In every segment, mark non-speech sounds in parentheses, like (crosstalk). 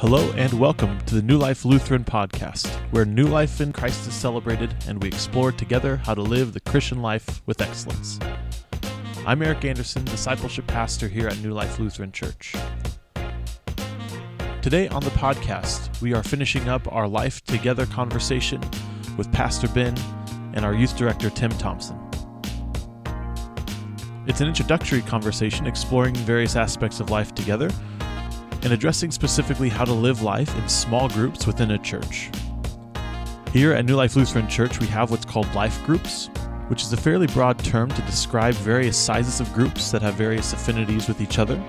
Hello and welcome to the New Life Lutheran podcast, where new life in Christ is celebrated and we explore together how to live the Christian life with excellence. I'm Erik Anderson, discipleship pastor here at New Life Lutheran Church. Today on the podcast, we are finishing up our Life Together conversation with Pastor Ben and our youth director, Tim Thompson. It's an introductory conversation exploring various aspects of life together and addressing specifically how to live life in small groups within a church. Here at New Life Lutheran Church, we have what's called life groups, which is a fairly broad term to describe various sizes of groups that have various affinities with each other.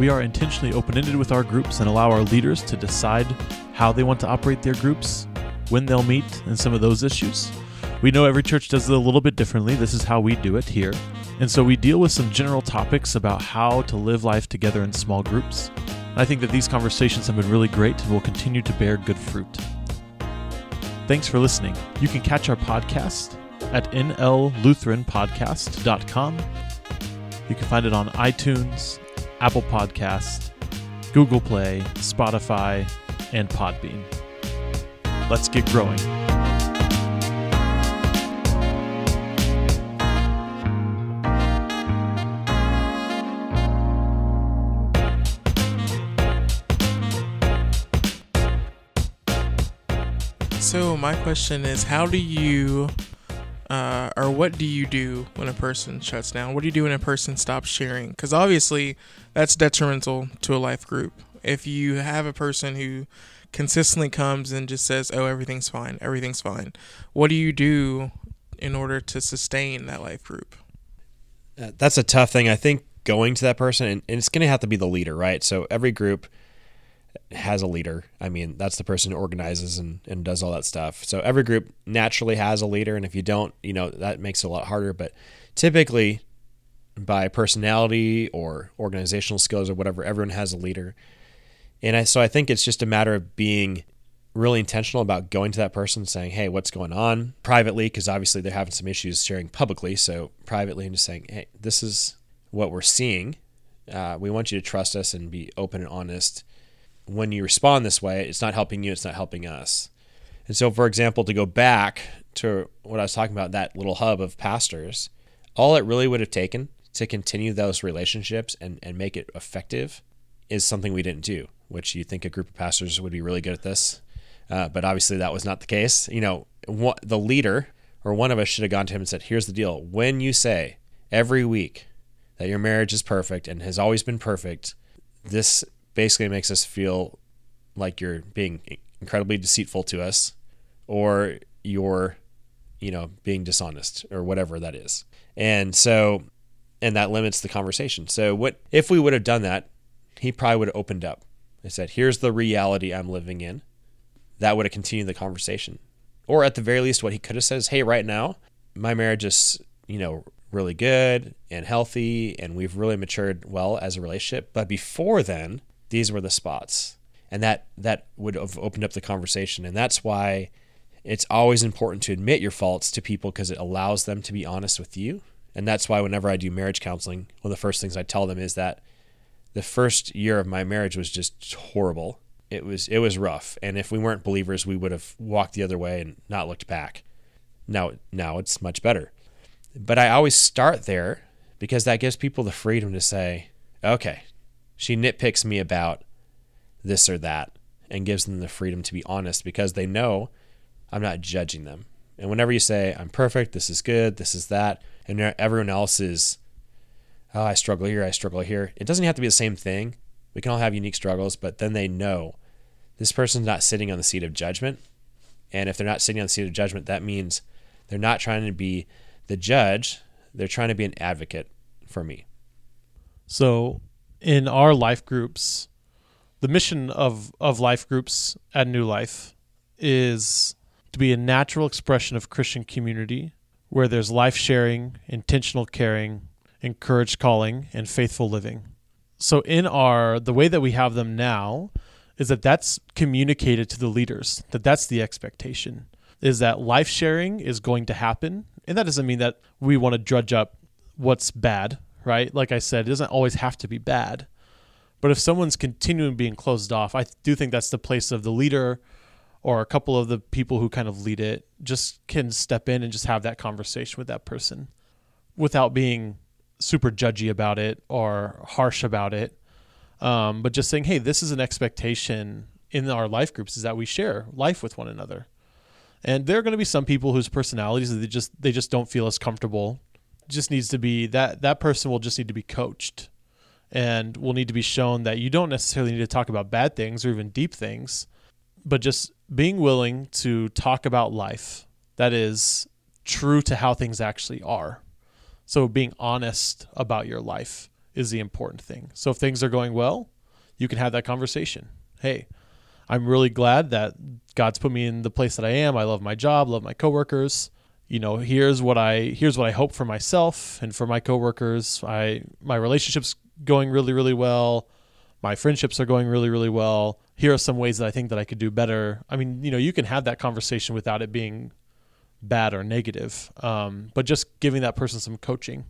We are intentionally open ended with our groups and allow our leaders to decide how they want to operate their groups, when they'll meet, and some of those issues. We know every church does it a little bit differently. This is how we do it here. And so we deal with some general topics about how to live life together in small groups. I think that these conversations have been really great and will continue to bear good fruit. Thanks for listening. You can catch our podcast at nllutheranpodcast.com. You can find it on iTunes, Apple Podcast, Google Play, Spotify, and Podbean. Let's get growing. So my question is, how do you, uh, or what do you do when a person shuts down? What do you do when a person stops sharing? Because obviously, that's detrimental to a life group. If you have a person who consistently comes and just says, "Oh, everything's fine, everything's fine," what do you do in order to sustain that life group? Uh, that's a tough thing. I think going to that person, and, and it's going to have to be the leader, right? So every group has a leader. I mean, that's the person who organizes and, and does all that stuff. So every group naturally has a leader. And if you don't, you know, that makes it a lot harder. But typically, by personality or organizational skills or whatever, everyone has a leader. And I, so I think it's just a matter of being really intentional about going to that person and saying, hey, what's going on privately? Because obviously they're having some issues sharing publicly. So privately and just saying, hey, this is what we're seeing. Uh, we want you to trust us and be open and honest when you respond this way, it's not helping you, it's not helping us. And so, for example, to go back to what I was talking about, that little hub of pastors, all it really would have taken to continue those relationships and, and make it effective is something we didn't do, which you think a group of pastors would be really good at this. Uh, but obviously, that was not the case. You know, what, the leader or one of us should have gone to him and said, Here's the deal. When you say every week that your marriage is perfect and has always been perfect, this basically makes us feel like you're being incredibly deceitful to us or you're you know being dishonest or whatever that is. And so and that limits the conversation. So what if we would have done that he probably would have opened up and said here's the reality i'm living in. That would have continued the conversation. Or at the very least what he could have said is hey right now my marriage is you know really good and healthy and we've really matured well as a relationship. But before then these were the spots. And that that would have opened up the conversation. And that's why it's always important to admit your faults to people because it allows them to be honest with you. And that's why whenever i do marriage counseling one of the first things i tell them is that the first year of my marriage was just horrible. It was it was rough. And if we weren't believers we would have walked the other way and not looked back. Now now it's much better. But i always start there because that gives people the freedom to say okay she nitpicks me about this or that and gives them the freedom to be honest because they know I'm not judging them. And whenever you say, I'm perfect, this is good, this is that, and everyone else is, oh, I struggle here, I struggle here, it doesn't have to be the same thing. We can all have unique struggles, but then they know this person's not sitting on the seat of judgment. And if they're not sitting on the seat of judgment, that means they're not trying to be the judge, they're trying to be an advocate for me. So in our life groups, the mission of, of life groups at New Life is to be a natural expression of Christian community where there's life sharing, intentional caring, encouraged calling, and faithful living. So in our the way that we have them now is that that's communicated to the leaders that that's the expectation is that life sharing is going to happen and that doesn't mean that we want to drudge up what's bad right? Like I said, it doesn't always have to be bad, But if someone's continuing being closed off, I do think that's the place of the leader or a couple of the people who kind of lead it just can step in and just have that conversation with that person without being super judgy about it or harsh about it. Um, but just saying, hey, this is an expectation in our life groups is that we share life with one another. And there are going to be some people whose personalities they just they just don't feel as comfortable. Just needs to be that that person will just need to be coached and will need to be shown that you don't necessarily need to talk about bad things or even deep things, but just being willing to talk about life that is true to how things actually are. So being honest about your life is the important thing. So if things are going well, you can have that conversation. Hey, I'm really glad that God's put me in the place that I am. I love my job, love my coworkers. You know, here's what I here's what I hope for myself and for my coworkers. I my relationships going really really well. My friendships are going really really well. Here are some ways that I think that I could do better. I mean, you know, you can have that conversation without it being bad or negative, um, but just giving that person some coaching,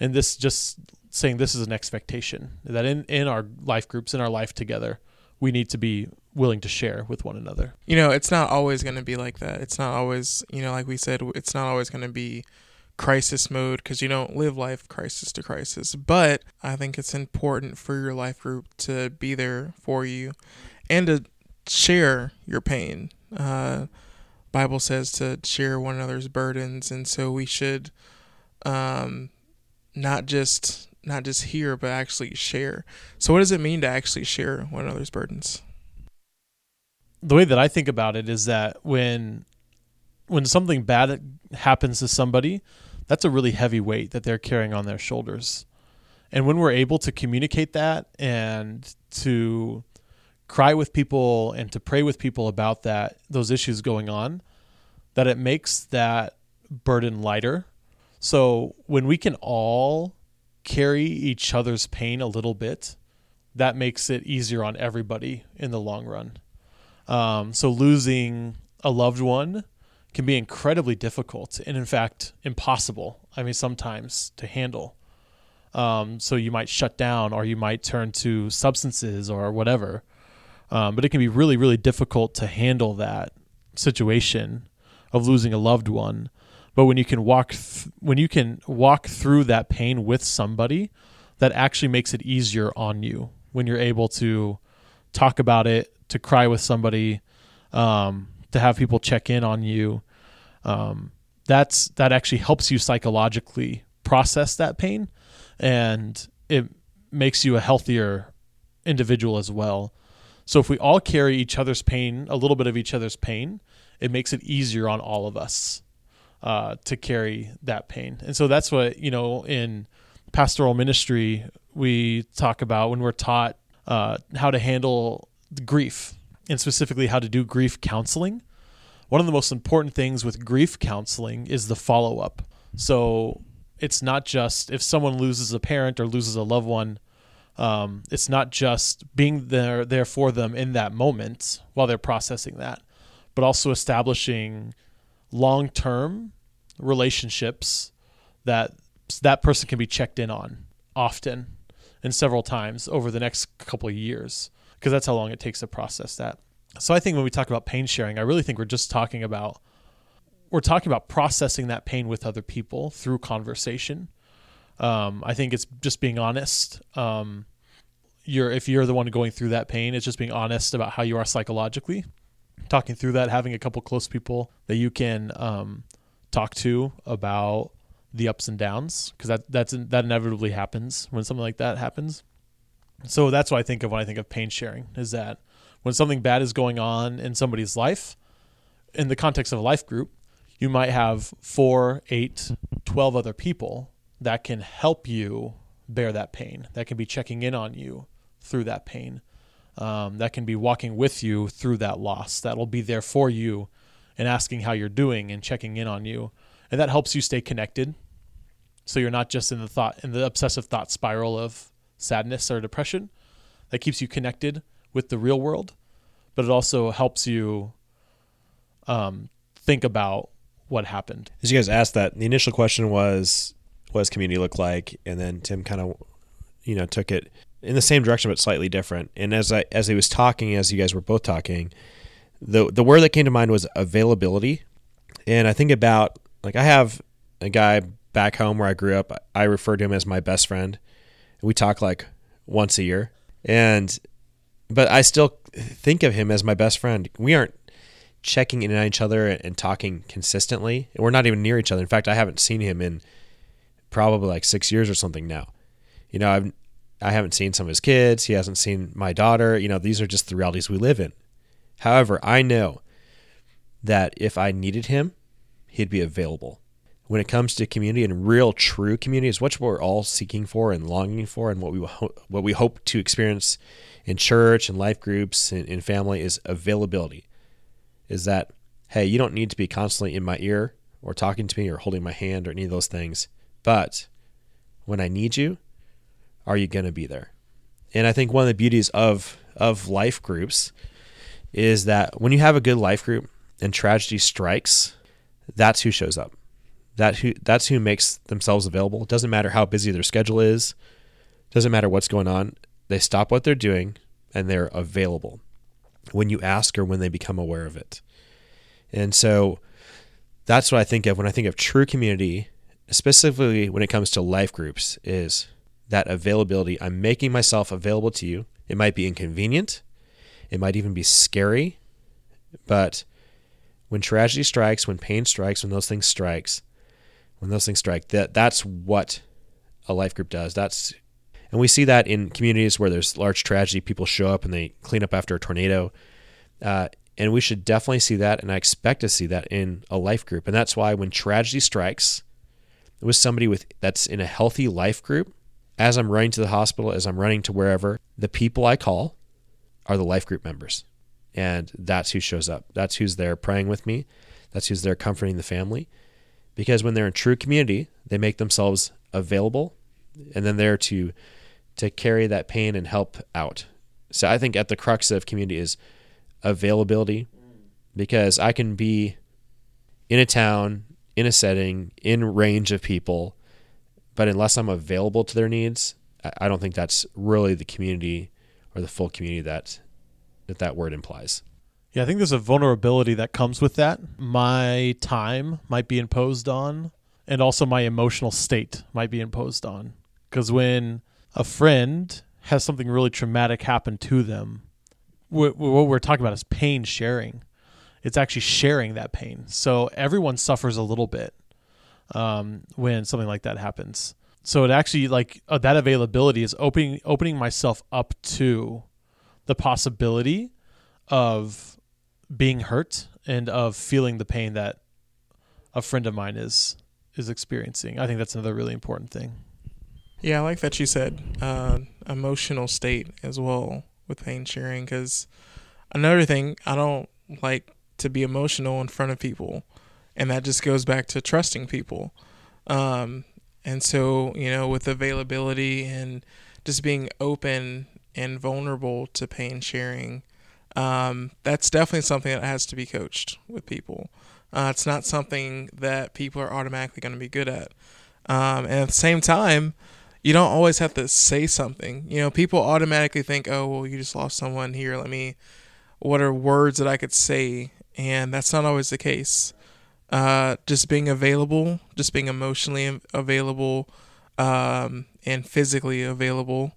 and this just saying this is an expectation that in in our life groups in our life together, we need to be willing to share with one another. You know, it's not always going to be like that. It's not always, you know, like we said, it's not always going to be crisis mode because you don't live life crisis to crisis. But I think it's important for your life group to be there for you and to share your pain. Uh, Bible says to share one another's burdens, and so we should um, not just not just hear, but actually share. So, what does it mean to actually share one another's burdens? The way that I think about it is that when when something bad happens to somebody, that's a really heavy weight that they're carrying on their shoulders. And when we're able to communicate that and to cry with people and to pray with people about that those issues going on, that it makes that burden lighter. So when we can all carry each other's pain a little bit, that makes it easier on everybody in the long run. Um, so losing a loved one can be incredibly difficult and, in fact, impossible. I mean, sometimes to handle. Um, so you might shut down or you might turn to substances or whatever. Um, but it can be really, really difficult to handle that situation of losing a loved one. But when you can walk, th- when you can walk through that pain with somebody, that actually makes it easier on you when you're able to talk about it to cry with somebody, um, to have people check in on you. Um, that's that actually helps you psychologically process that pain, and it makes you a healthier individual as well. So if we all carry each other's pain, a little bit of each other's pain, it makes it easier on all of us uh, to carry that pain. And so that's what you know in pastoral ministry we talk about when we're taught uh, how to handle grief and specifically how to do grief counseling. One of the most important things with grief counseling is the follow up. So it's not just if someone loses a parent or loses a loved one, um, it's not just being there there for them in that moment while they're processing that, but also establishing long term relationships that that person can be checked in on often and several times over the next couple of years because that's how long it takes to process that. So I think when we talk about pain sharing, I really think we're just talking about we're talking about processing that pain with other people through conversation. Um, I think it's just being honest. Um, you're if you're the one going through that pain, it's just being honest about how you are psychologically, talking through that, having a couple close people that you can um, talk to about the ups and downs, because that that's that inevitably happens when something like that happens. So that's what I think of when I think of pain sharing is that when something bad is going on in somebody's life, in the context of a life group, you might have four, eight, 12 other people that can help you bear that pain, that can be checking in on you through that pain, um, that can be walking with you through that loss, that will be there for you and asking how you're doing and checking in on you. And that helps you stay connected. So you're not just in the thought, in the obsessive thought spiral of sadness or depression that keeps you connected with the real world, but it also helps you um, think about what happened. As you guys asked that, the initial question was, "What does community look like?" And then Tim kind of, you know, took it in the same direction but slightly different. And as I as he was talking, as you guys were both talking, the the word that came to mind was availability. And I think about like I have a guy back home where I grew up. I refer to him as my best friend. We talk like once a year. And but I still think of him as my best friend. We aren't checking in on each other and talking consistently. We're not even near each other. In fact, I haven't seen him in probably like six years or something now. You know, I've I haven't seen some of his kids. He hasn't seen my daughter. You know, these are just the realities we live in. However, I know that if I needed him, he'd be available. When it comes to community and real, true community, is what we're all seeking for and longing for, and what we what we hope to experience in church and life groups and in family is availability. Is that hey, you don't need to be constantly in my ear or talking to me or holding my hand or any of those things, but when I need you, are you going to be there? And I think one of the beauties of of life groups is that when you have a good life group and tragedy strikes, that's who shows up. That who that's who makes themselves available. It doesn't matter how busy their schedule is. Doesn't matter what's going on. They stop what they're doing and they're available when you ask or when they become aware of it. And so that's what I think of when I think of true community, specifically when it comes to life groups is that availability. I'm making myself available to you. It might be inconvenient, it might even be scary, but when tragedy strikes, when pain strikes, when those things strikes, when those things strike, that that's what a life group does. That's and we see that in communities where there's large tragedy, people show up and they clean up after a tornado. Uh, and we should definitely see that, and I expect to see that in a life group. And that's why when tragedy strikes, it was somebody with that's in a healthy life group, as I'm running to the hospital, as I'm running to wherever, the people I call are the life group members. And that's who shows up. That's who's there praying with me. That's who's there comforting the family. Because when they're in true community, they make themselves available and then there to to carry that pain and help out. So I think at the crux of community is availability because I can be in a town, in a setting, in range of people but unless I'm available to their needs, I don't think that's really the community or the full community that that, that word implies. Yeah, I think there's a vulnerability that comes with that. My time might be imposed on, and also my emotional state might be imposed on. Because when a friend has something really traumatic happen to them, what we're talking about is pain sharing. It's actually sharing that pain. So everyone suffers a little bit um, when something like that happens. So it actually like uh, that availability is opening opening myself up to the possibility of being hurt and of feeling the pain that a friend of mine is is experiencing. I think that's another really important thing. Yeah, I like that you said uh, emotional state as well with pain sharing because another thing I don't like to be emotional in front of people and that just goes back to trusting people. Um, and so, you know, with availability and just being open and vulnerable to pain sharing, um, that's definitely something that has to be coached with people. Uh, it's not something that people are automatically going to be good at. Um, and at the same time, you don't always have to say something. You know, people automatically think, oh, well, you just lost someone here. Let me, what are words that I could say? And that's not always the case uh, just being available, just being emotionally available, um, and physically available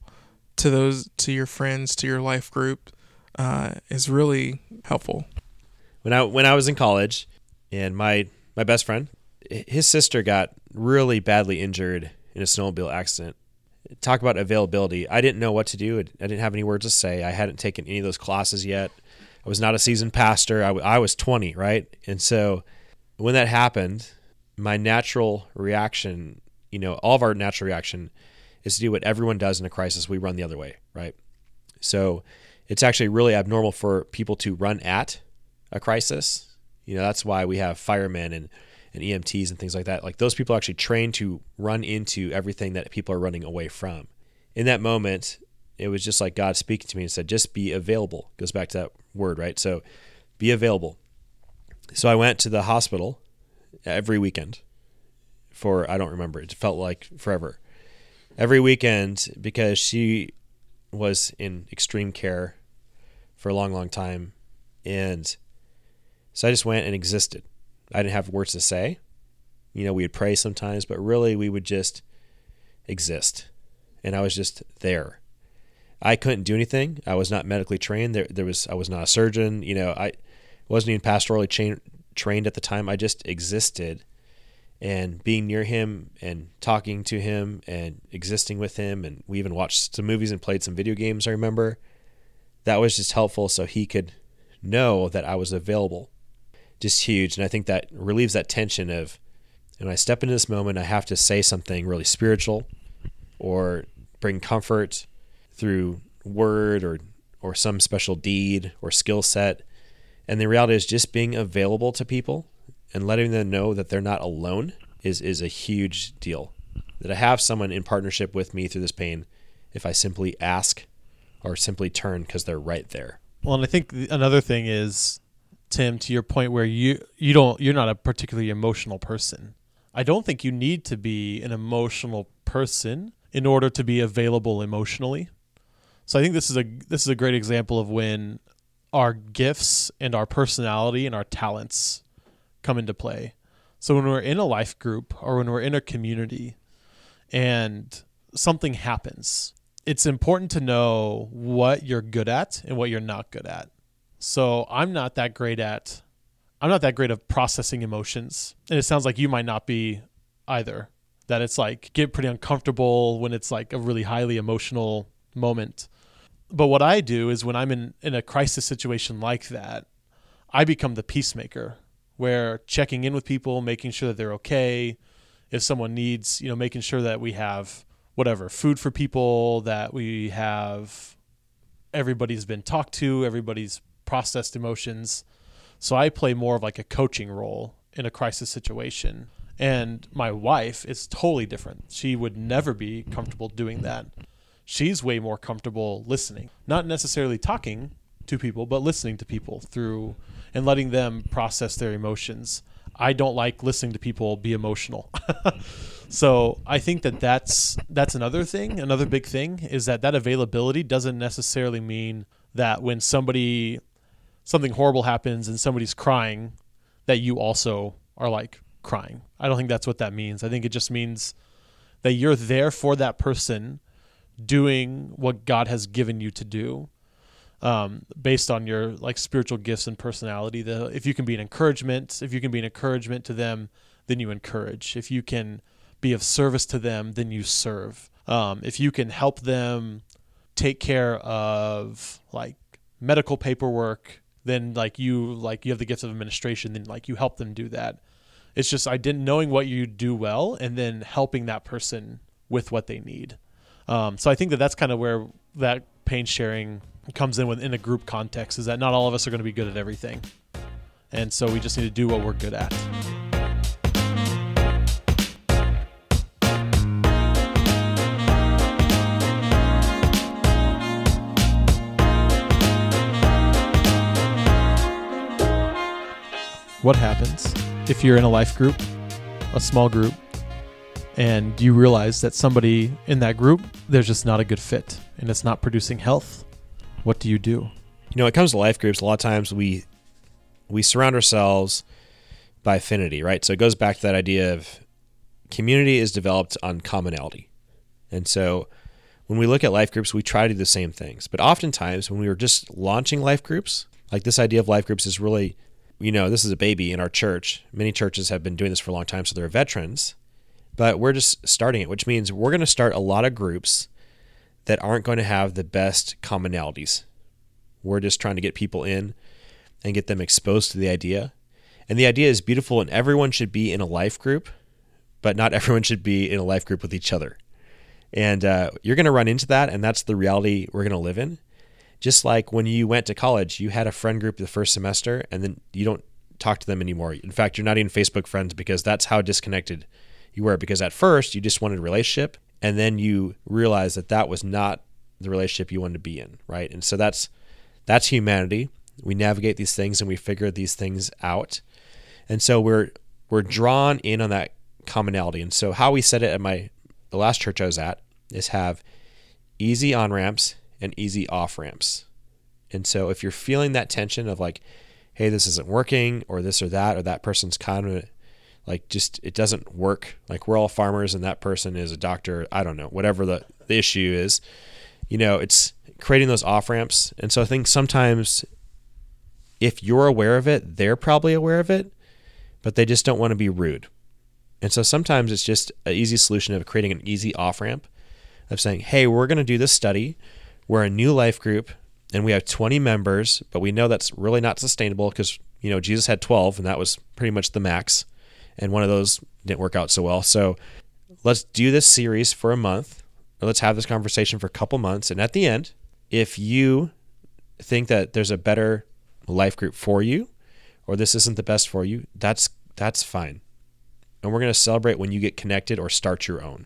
to those to your friends, to your life group, uh, is really helpful. When I when I was in college, and my my best friend, his sister got really badly injured in a snowmobile accident. Talk about availability. I didn't know what to do. I didn't have any words to say. I hadn't taken any of those classes yet. I was not a seasoned pastor. I, I was 20, right? And so when that happened, my natural reaction, you know, all of our natural reaction is to do what everyone does in a crisis. We run the other way, right? So it's actually really abnormal for people to run at a crisis. You know, that's why we have firemen and, and EMTs and things like that. Like those people are actually trained to run into everything that people are running away from. In that moment, it was just like God speaking to me and said, just be available. Goes back to that word, right? So be available so I went to the hospital every weekend for I don't remember. It felt like forever. Every weekend because she was in extreme care for a long, long time. And so I just went and existed. I didn't have words to say. You know, we would pray sometimes, but really we would just exist. And I was just there. I couldn't do anything. I was not medically trained. There, there was I was not a surgeon. You know, I wasn't even pastorally trained trained at the time. I just existed, and being near him and talking to him and existing with him, and we even watched some movies and played some video games. I remember that was just helpful, so he could know that I was available. Just huge, and I think that relieves that tension of when I step into this moment, I have to say something really spiritual, or bring comfort through word or or some special deed or skill set. And the reality is just being available to people and letting them know that they're not alone is is a huge deal. That I have someone in partnership with me through this pain if I simply ask or simply turn because they're right there. Well, and I think another thing is Tim to your point where you you don't you're not a particularly emotional person. I don't think you need to be an emotional person in order to be available emotionally. So I think this is a this is a great example of when our gifts and our personality and our talents come into play. So when we're in a life group or when we're in a community and something happens, it's important to know what you're good at and what you're not good at. So I'm not that great at I'm not that great of processing emotions. And it sounds like you might not be either. That it's like get pretty uncomfortable when it's like a really highly emotional moment but what I do is when I'm in, in a crisis situation like that, I become the peacemaker where checking in with people, making sure that they're okay. If someone needs, you know, making sure that we have whatever food for people, that we have everybody's been talked to, everybody's processed emotions. So I play more of like a coaching role in a crisis situation. And my wife is totally different. She would never be comfortable doing that she's way more comfortable listening, not necessarily talking to people, but listening to people through and letting them process their emotions. I don't like listening to people be emotional. (laughs) so I think that that's that's another thing. Another big thing is that that availability doesn't necessarily mean that when somebody something horrible happens and somebody's crying, that you also are like crying. I don't think that's what that means. I think it just means that you're there for that person doing what God has given you to do um, based on your like spiritual gifts and personality. The if you can be an encouragement, if you can be an encouragement to them, then you encourage. If you can be of service to them, then you serve. Um, if you can help them take care of like medical paperwork, then like you like you have the gifts of administration, then like you help them do that. It's just I didn't knowing what you do well and then helping that person with what they need. Um, so I think that that's kind of where that pain sharing comes in within a group context is that not all of us are going to be good at everything. And so we just need to do what we're good at. What happens if you're in a life group, a small group, and you realize that somebody in that group there's just not a good fit and it's not producing health what do you do? You know when it comes to life groups a lot of times we we surround ourselves by affinity right? So it goes back to that idea of community is developed on commonality. And so when we look at life groups we try to do the same things. But oftentimes when we were just launching life groups like this idea of life groups is really you know this is a baby in our church. Many churches have been doing this for a long time so they're veterans but we're just starting it, which means we're going to start a lot of groups that aren't going to have the best commonalities. We're just trying to get people in and get them exposed to the idea. And the idea is beautiful, and everyone should be in a life group, but not (laughs) everyone should be in a life group with each other. And uh, you're going to run into that, and that's the reality we're going to live in. Just like when you went to college, you had a friend group the first semester, and then you don't talk to them anymore. In fact, you're not even Facebook friends because that's how disconnected you were because at first you just wanted a relationship and then you realize that that was not the relationship you wanted to be in, right? And so that's that's humanity. We navigate these things and we figure these things out. And so we're we're drawn in on that commonality. And so how we said it at my the last church I was at is have easy on ramps and easy off ramps. And so if you're feeling that tension of like, hey, this isn't working, or this or that, or that person's kind of like just it doesn't work. Like we're all farmers and that person is a doctor. I don't know, whatever the, the issue is. You know, it's creating those off ramps. And so I think sometimes if you're aware of it, they're probably aware of it, but they just don't want to be rude. And so sometimes it's just an easy solution of creating an easy off ramp of saying, hey, we're going to do this study. We're a new life group and we have 20 members, but we know that's really not sustainable because, you know, Jesus had 12 and that was pretty much the max. And one of those didn't work out so well. So let's do this series for a month let's have this conversation for a couple months. And at the end, if you think that there's a better life group for you or this isn't the best for you, that's that's fine. And we're going to celebrate when you get connected or start your own.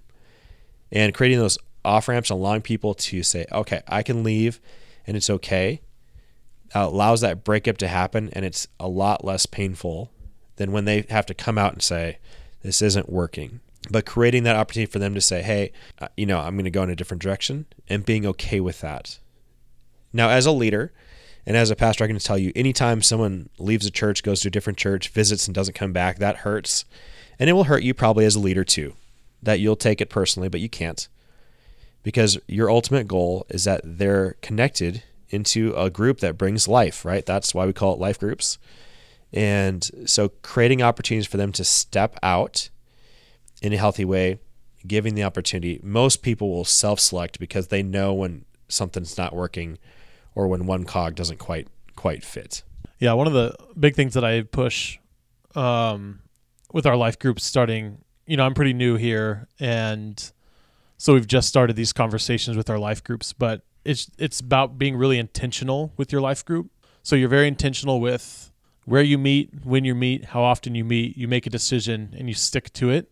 And creating those off ramps, allowing people to say, okay, I can leave and it's okay, allows that breakup to happen and it's a lot less painful than when they have to come out and say, this isn't working. But creating that opportunity for them to say, hey, uh, you know, I'm going to go in a different direction and being okay with that. Now, as a leader and as a pastor, I can tell you anytime someone leaves a church, goes to a different church, visits, and doesn't come back, that hurts. And it will hurt you probably as a leader too, that you'll take it personally, but you can't because your ultimate goal is that they're connected into a group that brings life, right? That's why we call it life groups. And so creating opportunities for them to step out in a healthy way, giving the opportunity. Most people will self select because they know when something's not working or when one cog doesn't quite quite fit. Yeah, one of the big things that I push um, with our life groups starting, you know, I'm pretty new here and so we've just started these conversations with our life groups, but it's it's about being really intentional with your life group. So you're very intentional with where you meet, when you meet, how often you meet. You make a decision and you stick to it,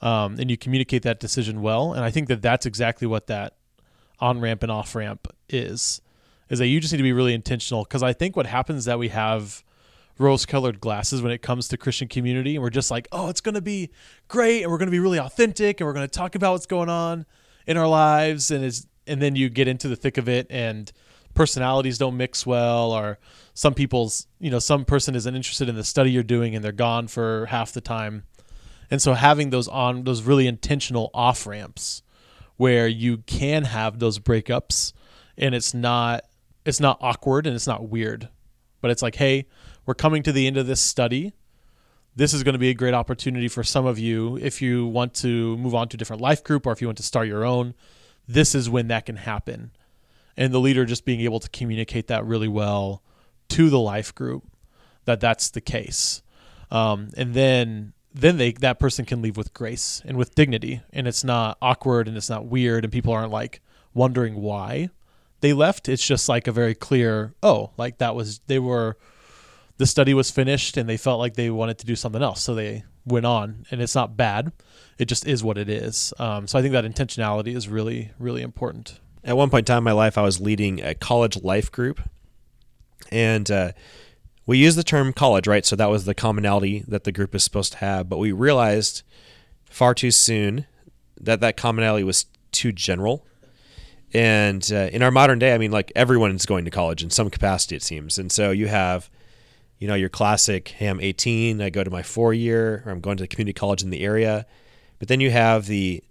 um, and you communicate that decision well. And I think that that's exactly what that on ramp and off ramp is. Is that you just need to be really intentional because I think what happens is that we have rose colored glasses when it comes to Christian community. And we're just like, oh, it's going to be great. And we're going to be really authentic. And we're going to talk about what's going on in our lives. And it's, and then you get into the thick of it and personalities don't mix well or some people's, you know, some person isn't interested in the study you're doing and they're gone for half the time. And so having those on those really intentional off ramps where you can have those breakups and it's not it's not awkward and it's not weird. But it's like, hey, we're coming to the end of this study. This is going to be a great opportunity for some of you if you want to move on to a different life group or if you want to start your own. This is when that can happen. And the leader just being able to communicate that really well to the life group that that's the case. Um, and then then they that person can leave with grace and with dignity and it's not awkward and it's not weird and people aren't like wondering why they left it's just like a very clear oh like that was they were the study was finished and they felt like they wanted to do something else. So they went on, and it's not bad. It just is what it is. Um, so I think that intentionality is really, really important. At one point in time in my life, I was leading a college life group, and uh, we used the term college, right? So that was the commonality that the group is supposed to have. But we realized far too soon that that commonality was too general. And uh, in our modern day, I mean, like everyone's going to college in some capacity, it seems. And so you have you know, your classic, hey, I'm 18, I go to my four year, or I'm going to the community college in the area. But then you have the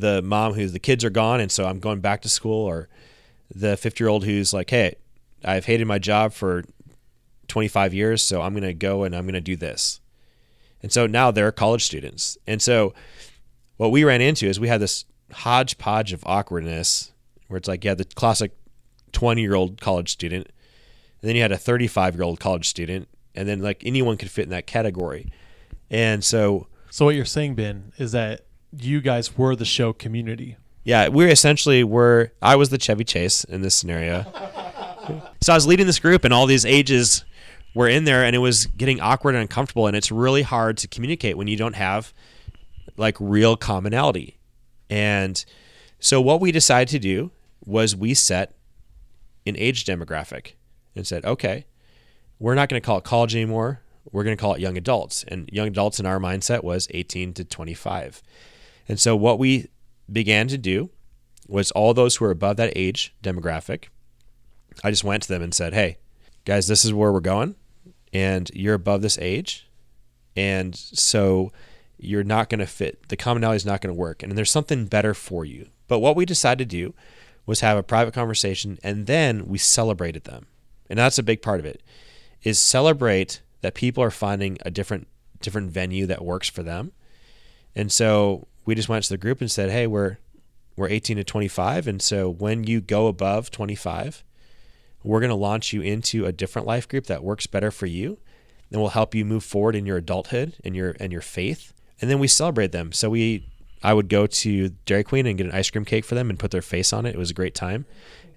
the mom who's the kids are gone, and so I'm going back to school, or the 50 year old who's like, hey, I've hated my job for 25 years, so I'm going to go and I'm going to do this. And so now they're college students. And so what we ran into is we had this hodgepodge of awkwardness where it's like, yeah, the classic 20 year old college student and then you had a 35 year old college student, and then like anyone could fit in that category. And so, so what you're saying, Ben, is that you guys were the show community. Yeah, we essentially were. I was the Chevy Chase in this scenario. so I was leading this group, and all these ages were in there, and it was getting awkward and uncomfortable. And it's really hard to communicate when you don't have like real commonality. And so what we decided to do was we set an age demographic and said, okay, we're not going to call it college anymore. We're going to call it young adults. And young adults in our mindset was 18 to 25. And so what we began to do was all those who are above that age demographic. I just went to them and said, "Hey, guys, this is where we're going, and you're above this age, and so you're not going to fit. The commonality is not going to work, and there's something better for you." But what we decided to do was have a private conversation, and then we celebrated them, and that's a big part of it. Is celebrate that people are finding a different different venue that works for them, and so we just went to the group and said, "Hey, we're we're 18 to 25, and so when you go above 25." we're going to launch you into a different life group that works better for you and will help you move forward in your adulthood and your and your faith. And then we celebrate them. So we i would go to dairy queen and get an ice cream cake for them and put their face on it. It was a great time.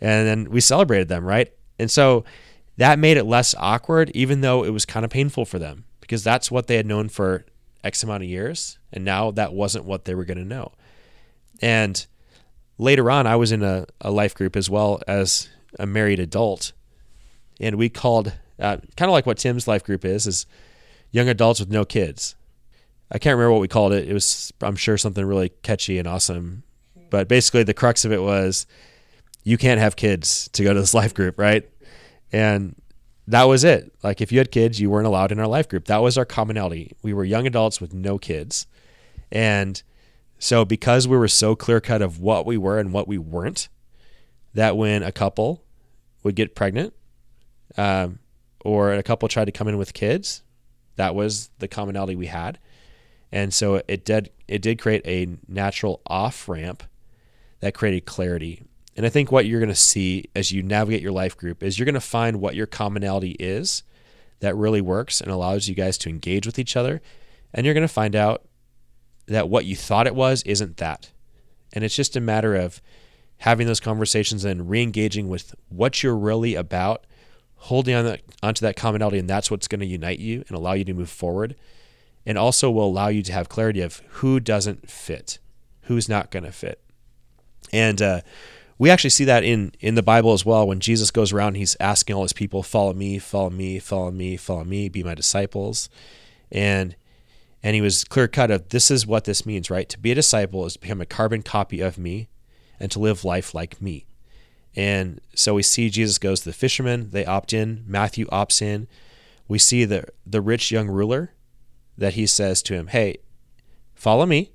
And then we celebrated them right? And so that made it less awkward even though it was kind of painful for them because that's what they had known for x amount of years and now that wasn't what they were going to know and later on i was in a, a life group as well as a married adult, and we called uh, kind of like what Tim's life group is is young adults with no kids. I can't remember what we called it. It was I'm sure something really catchy and awesome, but basically the crux of it was you can't have kids to go to this (laughs) life group, right? And that was it. Like if you had kids, you weren't allowed in our life group. That was our commonality. We were young adults with no kids. And so because we were so clear cut of what we were and what we weren't, that when a couple would get pregnant um, or a couple tried to come in with kids, that was the commonality we had. And so it did it did create a natural off ramp that created clarity. And I think what you're going to see as you navigate your life group is you're going to find what your commonality is that really works and allows you guys to engage with each other. And you're going to find out that what you thought it was isn't that. And it's just a matter of having those conversations and re-engaging with what you're really about, holding on onto that commonality, and that's what's going to unite you and allow you to move forward, and also will allow you to have clarity of who doesn't fit, who's not going to fit, and uh, we actually see that in in the Bible as well. When Jesus goes around, he's asking all his people, "Follow me, follow me, follow me, follow me, be my disciples," and and he was clear cut of this is what this means, right? To be a disciple is to become a carbon copy of me and to live life like me. And so we see Jesus goes to the fishermen, they opt in, Matthew opts in. We see the the rich young ruler that he says to him, "Hey, follow me,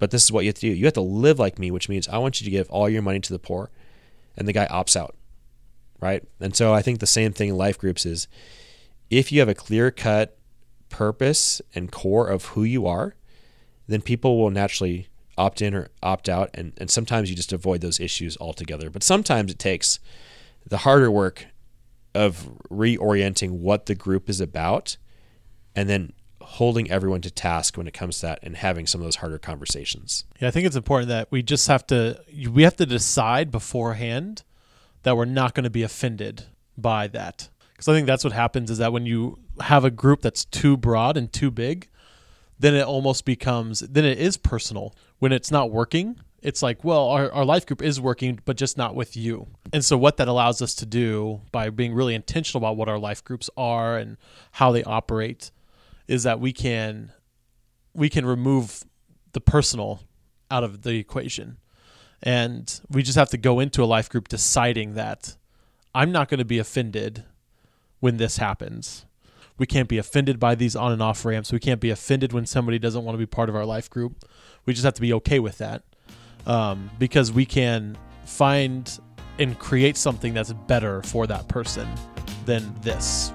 but this is what you have to do. You have to live like me, which means I want you to give all your money to the poor." And the guy opts out. Right? And so I think the same thing in life groups is if you have a clear-cut purpose and core of who you are, then people will naturally opt in or opt out. And, and sometimes you just avoid those issues altogether. But sometimes it takes the harder work of reorienting what the group is about and then holding everyone to task when it comes to that and having some of those harder conversations. Yeah, I think it's important that we just have to we have to decide beforehand that we're not going to be offended by that. Cuz I think that's what happens is that when you have a group that's too broad and too big, then it almost becomes then it is personal when it's not working it's like well our, our life group is working but just not with you and so what that allows us to do by being really intentional about what our life groups are and how they operate is that we can we can remove the personal out of the equation and we just have to go into a life group deciding that i'm not going to be offended when this happens we can't be offended by these on and off ramps. We can't be offended when somebody doesn't want to be part of our life group. We just have to be okay with that um, because we can find and create something that's better for that person than this.